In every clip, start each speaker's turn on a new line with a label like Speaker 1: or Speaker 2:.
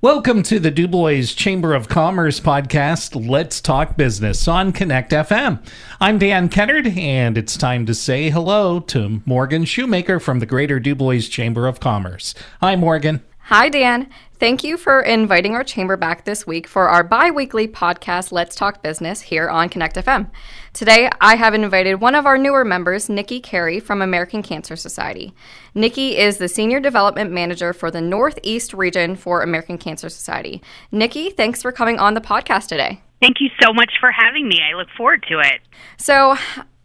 Speaker 1: Welcome to the DuBois Chamber of Commerce podcast, Let's Talk Business on Connect FM. I'm Dan Kennard, and it's time to say hello to Morgan Shoemaker from the Greater DuBois Chamber of Commerce. Hi, Morgan.
Speaker 2: Hi, Dan. Thank you for inviting our chamber back this week for our bi weekly podcast, Let's Talk Business, here on Connect FM. Today, I have invited one of our newer members, Nikki Carey from American Cancer Society. Nikki is the Senior Development Manager for the Northeast region for American Cancer Society. Nikki, thanks for coming on the podcast today.
Speaker 3: Thank you so much for having me. I look forward to it.
Speaker 2: So,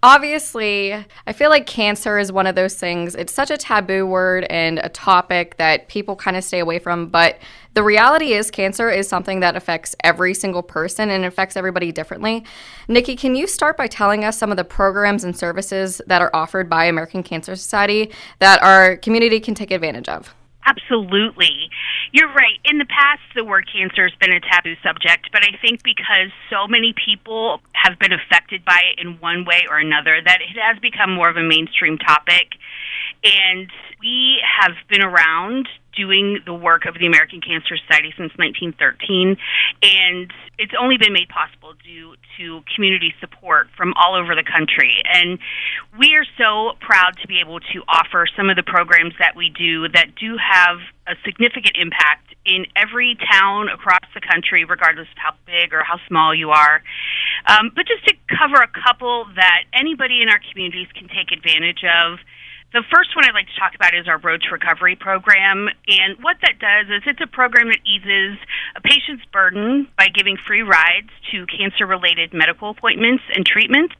Speaker 2: obviously, I feel like cancer is one of those things. It's such a taboo word and a topic that people kind of stay away from. But the reality is, cancer is something that affects every single person and affects everybody differently. Nikki, can you start by telling us some of the programs and services that are offered by American Cancer Society that our community can take advantage of?
Speaker 3: Absolutely. You're right. In the past, the word cancer has been a taboo subject, but I think because so many people have been affected by it in one way or another, that it has become more of a mainstream topic. And we have been around doing the work of the American Cancer Society since 1913, and it's only been made possible due to community support from all over the country. And we are so proud to be able to offer some of the programs that we do that do have a significant impact in every town across the country, regardless of how big or how small you are. Um, but just to cover a couple that anybody in our communities can take advantage of. The first one I'd like to talk about is our Road to Recovery program. And what that does is it's a program that eases a patient's burden by giving free rides to cancer related medical appointments and treatments.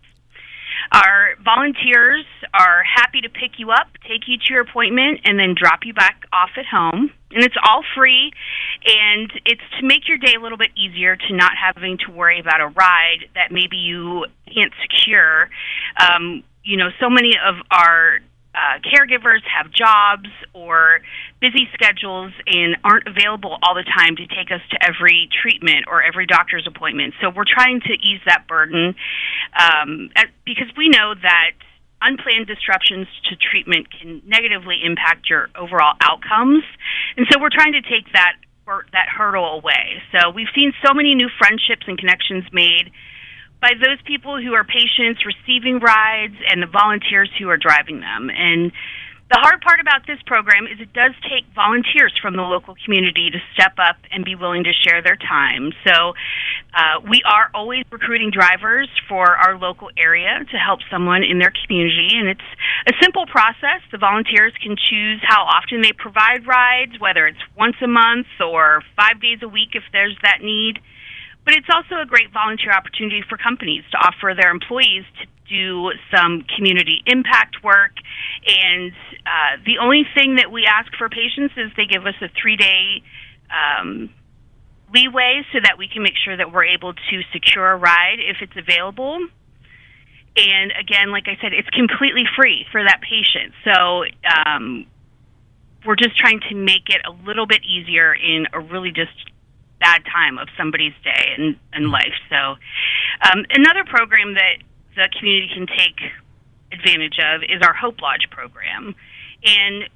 Speaker 3: Our volunteers are happy to pick you up, take you to your appointment, and then drop you back off at home. And it's all free, and it's to make your day a little bit easier to not having to worry about a ride that maybe you can't secure. Um, you know, so many of our uh, caregivers have jobs or busy schedules and aren't available all the time to take us to every treatment or every doctor's appointment. So we're trying to ease that burden um, because we know that unplanned disruptions to treatment can negatively impact your overall outcomes. And so we're trying to take that that hurdle away. So we've seen so many new friendships and connections made by those people who are patients receiving rides and the volunteers who are driving them. And the hard part about this program is it does take volunteers from the local community to step up and be willing to share their time. So uh, we are always recruiting drivers for our local area to help someone in their community. And it's a simple process. The volunteers can choose how often they provide rides, whether it's once a month or five days a week if there's that need. But it's also a great volunteer opportunity for companies to offer their employees to do some community impact work. And uh, the only thing that we ask for patients is they give us a three day um, leeway so that we can make sure that we're able to secure a ride if it's available. And again, like I said, it's completely free for that patient. So um, we're just trying to make it a little bit easier in a really just bad time of somebody's day and, and life. So, um, another program that the community can take advantage of is our Hope Lodge program. And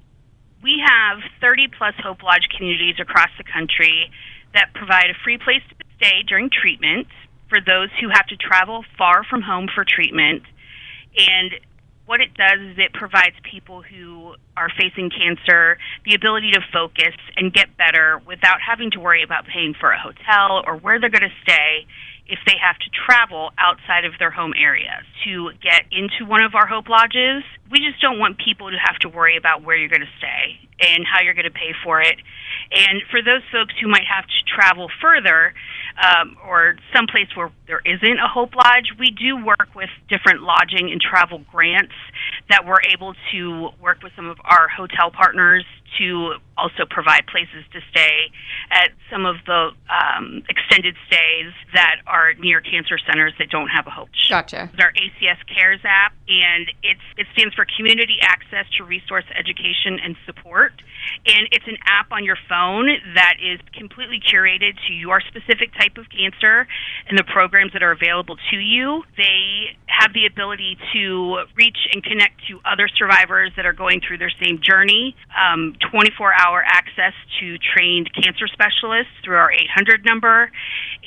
Speaker 3: we have 30 plus Hope Lodge communities across the country that provide a free place to stay during treatment for those who have to travel far from home for treatment. And what it does is it provides people who are facing cancer the ability to focus and get better without having to worry about paying for a hotel or where they're going to stay if they have to travel outside of their home area to get into one of our Hope Lodges. We just don't want people to have to worry about where you're going to stay and how you're going to pay for it. And for those folks who might have to travel further, um, or someplace where there isn't a Hope Lodge, we do work with different lodging and travel grants that we're able to work with some of our hotel partners to also provide places to stay at some of the um, extended stays that are near cancer centers that don't have a Hope.
Speaker 2: Gotcha.
Speaker 3: It's our ACS Cares app, and it's it stands for Community Access to Resource Education and Support. And it's an app on your phone that is completely curated to your specific type of cancer and the programs that are available to you. They have the ability to reach and connect to other survivors that are going through their same journey, um, 24 hour access to trained cancer specialists through our 800 number,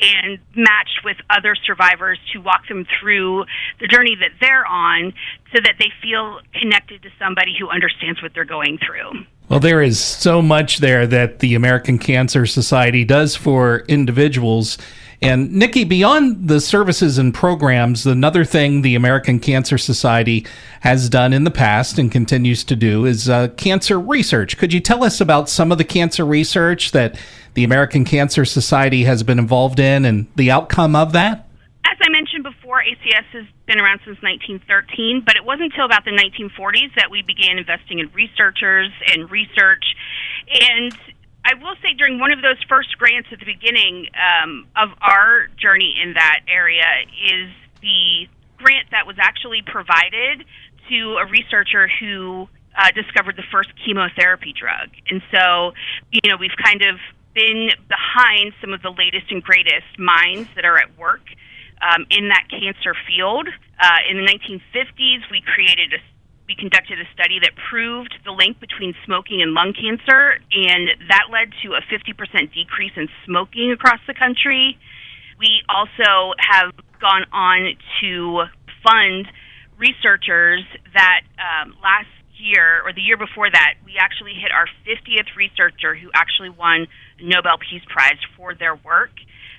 Speaker 3: and matched with other survivors to walk them through the journey that they're on so that they feel connected to somebody who understands what they're going through.
Speaker 1: Well, there is so much there that the American Cancer Society does for individuals. And Nikki, beyond the services and programs, another thing the American Cancer Society has done in the past and continues to do is uh, cancer research. Could you tell us about some of the cancer research that the American Cancer Society has been involved in and the outcome of that?
Speaker 3: As I mentioned ACS has been around since 1913, but it wasn't until about the 1940s that we began investing in researchers and research. And I will say, during one of those first grants at the beginning um, of our journey in that area, is the grant that was actually provided to a researcher who uh, discovered the first chemotherapy drug. And so, you know, we've kind of been behind some of the latest and greatest minds that are at work um, in that cancer field. Uh, in the 1950s, we created a we conducted a study that proved the link between smoking and lung cancer, and that led to a 50% decrease in smoking across the country. We also have gone on to fund researchers that um, last year or the year before that, we actually hit our 50th researcher who actually won Nobel Peace Prize for their work.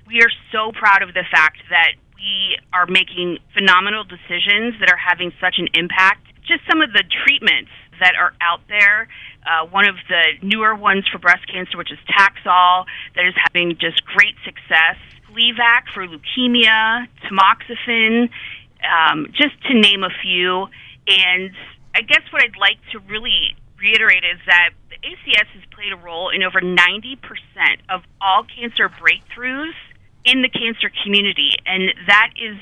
Speaker 3: We are so proud of the fact that we are making phenomenal decisions that are having such an impact. Just some of the treatments that are out there. Uh, one of the newer ones for breast cancer, which is Taxol, that is having just great success. Gleevec for leukemia, tamoxifen, um, just to name a few. And I guess what I'd like to really reiterate is that the ACS has played a role in over 90% of all cancer breakthroughs in the cancer community, and that is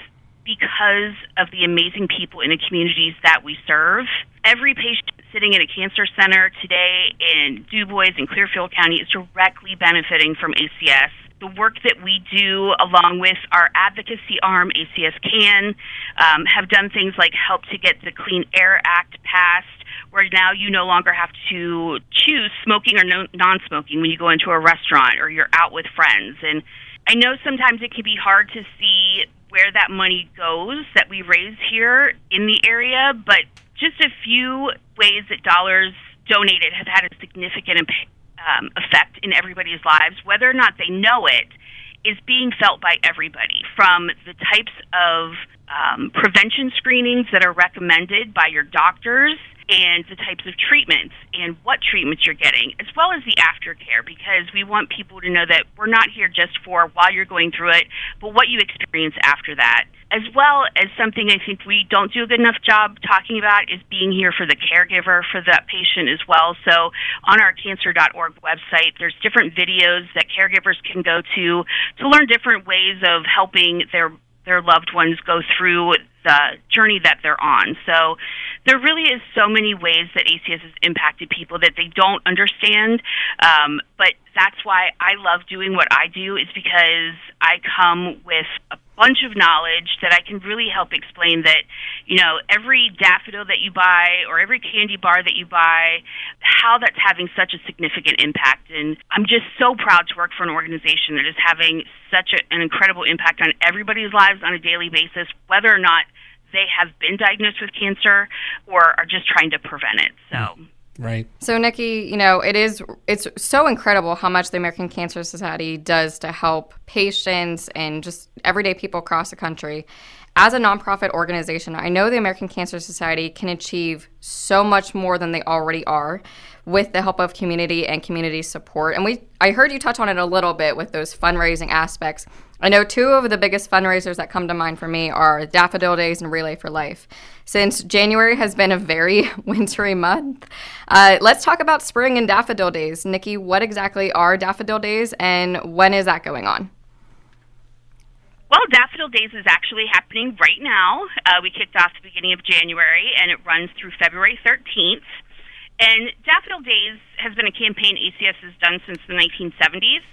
Speaker 3: because of the amazing people in the communities that we serve. Every patient sitting in a cancer center today in DuBois and Clearfield County is directly benefiting from ACS. The work that we do, along with our advocacy arm, ACS CAN, um, have done things like help to get the Clean Air Act passed, where now you no longer have to choose smoking or no, non smoking when you go into a restaurant or you're out with friends. And I know sometimes it can be hard to see where that money goes that we raise here in the area, but just a few ways that dollars donated have had a significant um, effect in everybody's lives, whether or not they know it, is being felt by everybody from the types of um, prevention screenings that are recommended by your doctors and the types of treatments and what treatments you're getting, as well as the aftercare, because we want people to know that we're not here just for while you're going through it, but what you experience after that. As well as something I think we don't do a good enough job talking about is being here for the caregiver for that patient as well. So on our cancer.org website, there's different videos that caregivers can go to to learn different ways of helping their their loved ones go through the journey that they're on. So there really is so many ways that ACS has impacted people that they don't understand. Um, but that's why I love doing what I do is because I come with a bunch of knowledge that I can really help explain that, you know, every daffodil that you buy or every candy bar that you buy, how that's having such a significant impact. And I'm just so proud to work for an organization that is having such a, an incredible impact on everybody's lives on a daily basis, whether or not they have been diagnosed with cancer or are just trying to prevent it. So. Mm.
Speaker 1: Right.
Speaker 2: So Nikki, you know, it is it's so incredible how much the American Cancer Society does to help patients and just everyday people across the country. As a nonprofit organization, I know the American Cancer Society can achieve so much more than they already are with the help of community and community support. And we I heard you touch on it a little bit with those fundraising aspects. I know two of the biggest fundraisers that come to mind for me are Daffodil Days and Relay for Life. Since January has been a very wintry month, uh, let's talk about spring and Daffodil Days. Nikki, what exactly are Daffodil Days and when is that going on?
Speaker 3: Well, Daffodil Days is actually happening right now. Uh, we kicked off the beginning of January and it runs through February 13th. And Daffodil Days has been a campaign ACS has done since the 1970s.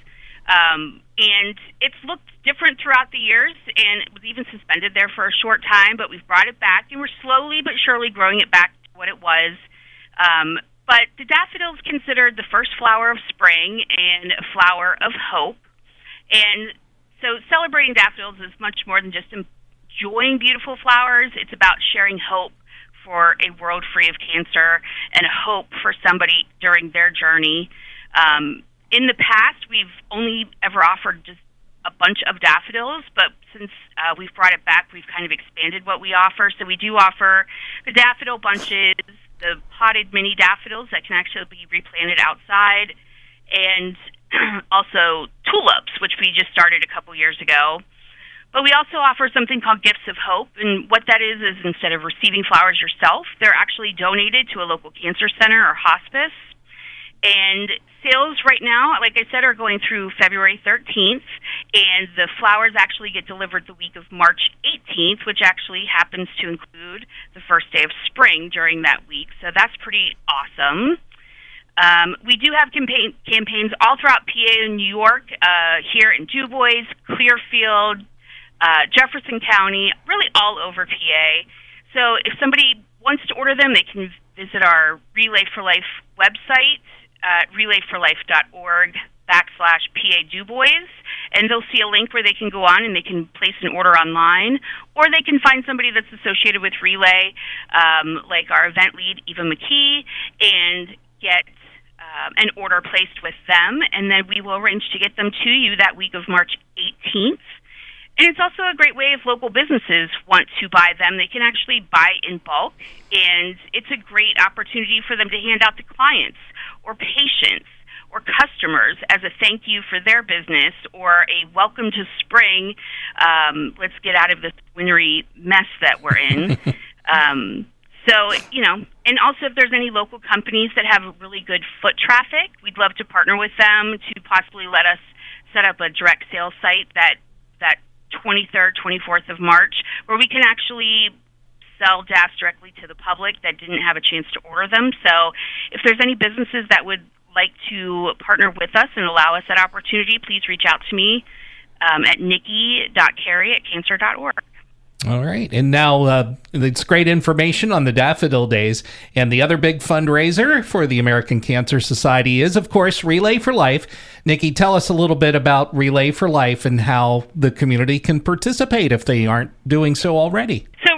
Speaker 3: Um, and it's looked different throughout the years, and it was even suspended there for a short time, but we've brought it back, and we're slowly but surely growing it back to what it was. Um, but the daffodil is considered the first flower of spring and a flower of hope. And so celebrating daffodils is much more than just enjoying beautiful flowers, it's about sharing hope for a world free of cancer and hope for somebody during their journey. Um, in the past, we've only ever offered just a bunch of daffodils, but since uh, we've brought it back, we've kind of expanded what we offer. So we do offer the daffodil bunches, the potted mini daffodils that can actually be replanted outside, and also tulips, which we just started a couple years ago. But we also offer something called Gifts of Hope. And what that is, is instead of receiving flowers yourself, they're actually donated to a local cancer center or hospice. And sales right now, like I said, are going through February 13th, and the flowers actually get delivered the week of March 18th, which actually happens to include the first day of spring during that week. So that's pretty awesome. Um, we do have campaign, campaigns all throughout PA and New York, uh, here in Dubois, Clearfield, uh, Jefferson County, really all over PA. So if somebody wants to order them, they can visit our Relay for Life website, uh, relayforlife.org backslash PA Dubois, and they'll see a link where they can go on and they can place an order online, or they can find somebody that's associated with Relay, um, like our event lead, Eva McKee, and get um, an order placed with them, and then we will arrange to get them to you that week of March 18th. And it's also a great way if local businesses want to buy them. They can actually buy in bulk, and it's a great opportunity for them to hand out to clients or patients or customers as a thank you for their business or a welcome to spring. Um, let's get out of this wintry mess that we're in. um, so, you know, and also if there's any local companies that have really good foot traffic, we'd love to partner with them to possibly let us set up a direct sales site that that 23rd, 24th of March, where we can actually sell DAFs directly to the public that didn't have a chance to order them. So if there's any businesses that would like to partner with us and allow us that opportunity, please reach out to me um, at nikki.carey at cancer.org.
Speaker 1: All right. And now uh, it's great information on the Daffodil Days. And the other big fundraiser for the American Cancer Society is, of course, Relay for Life. Nikki, tell us a little bit about Relay for Life and how the community can participate if they aren't doing so already.
Speaker 3: So,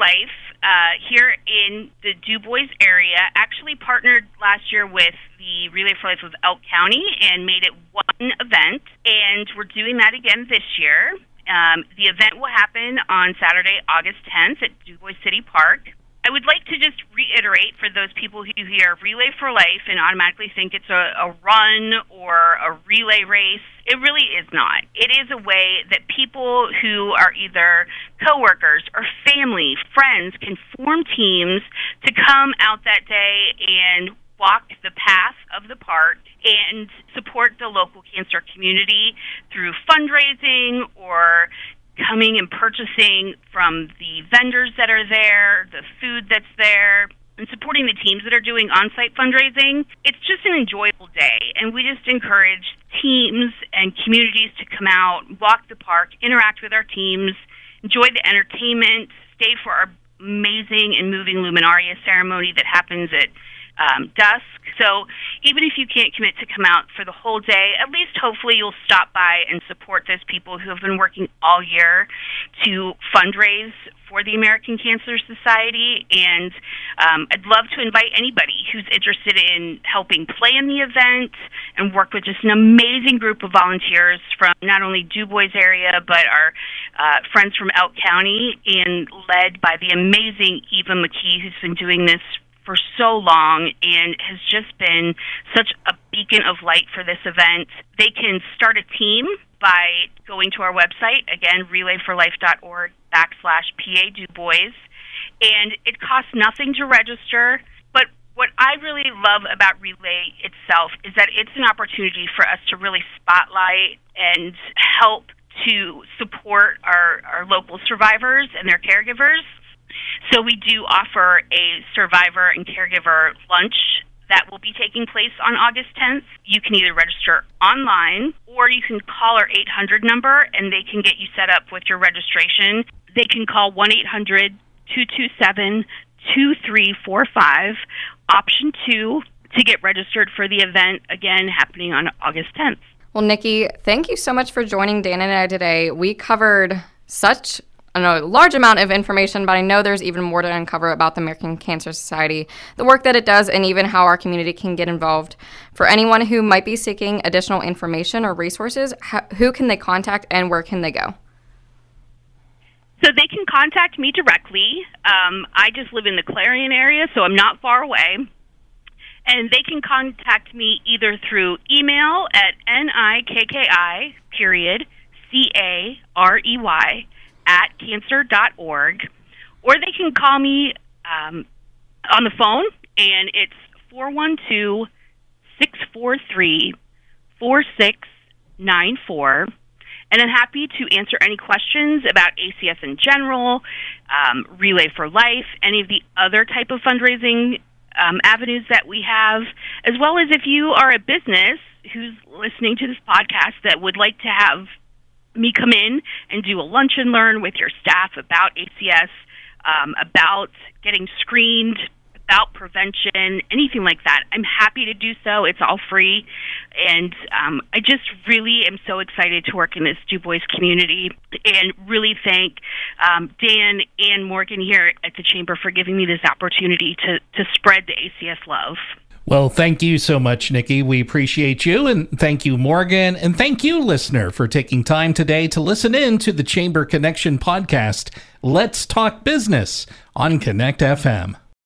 Speaker 3: Life uh, here in the Dubois area actually partnered last year with the Relay for Life of Elk County and made it one event. And we're doing that again this year. Um, the event will happen on Saturday, August 10th at Dubois City Park. I would like to just reiterate for those people who hear Relay for Life and automatically think it's a, a run or a relay race. It really is not. It is a way that people who are either coworkers or family, friends can form teams to come out that day and walk the path of the park and support the local cancer community through fundraising or coming and purchasing from the vendors that are there, the food that's there, and supporting the teams that are doing on site fundraising. It's just an enjoyable day, and we just encourage teams and communities to come out, walk the park, interact with our teams, enjoy the entertainment, stay for our amazing and moving luminaria ceremony that happens at um, dusk. So even if you can't commit to come out for the whole day, at least hopefully you'll stop by and support those people who have been working all year to fundraise for the American Cancer Society. And um, I'd love to invite anybody who's interested in helping plan the event and work with just an amazing group of volunteers from not only Dubois area, but our uh, friends from Elk County and led by the amazing Eva McKee, who's been doing this for so long and has just been such a beacon of light for this event. They can start a team by going to our website, again, relayforlife.org backslash PA Dubois. And it costs nothing to register. But what I really love about Relay itself is that it's an opportunity for us to really spotlight and help to support our, our local survivors and their caregivers So we do offer a survivor and caregiver lunch that will be taking place on August 10th. You can either register online or you can call our 800 number and they can get you set up with your registration. They can call 1 800 227 2345, option two, to get registered for the event, again, happening on August 10th.
Speaker 2: Well, Nikki, thank you so much for joining Dan and I today. We covered such a large amount of information, but I know there's even more to uncover about the American Cancer Society, the work that it does, and even how our community can get involved. For anyone who might be seeking additional information or resources, who can they contact and where can they go?
Speaker 3: So they can contact me directly. Um, I just live in the Clarion area, so I'm not far away. And they can contact me either through email at nikki period c a r e y at cancer.org, or they can call me um, on the phone, and it's 412 643 4694. And I'm happy to answer any questions about ACS in general, um, Relay for Life, any of the other type of fundraising um, avenues that we have, as well as if you are a business who's listening to this podcast that would like to have me come in and do a lunch and learn with your staff about ACS, um, about getting screened, about prevention, anything like that. I'm happy to do so. It's all free. And um, I just really am so excited to work in this Du Bois community and really thank um, Dan and Morgan here at the Chamber for giving me this opportunity to, to spread the ACS love.
Speaker 1: Well, thank you so much, Nikki. We appreciate you. And thank you, Morgan. And thank you, listener, for taking time today to listen in to the Chamber Connection podcast. Let's talk business on Connect FM.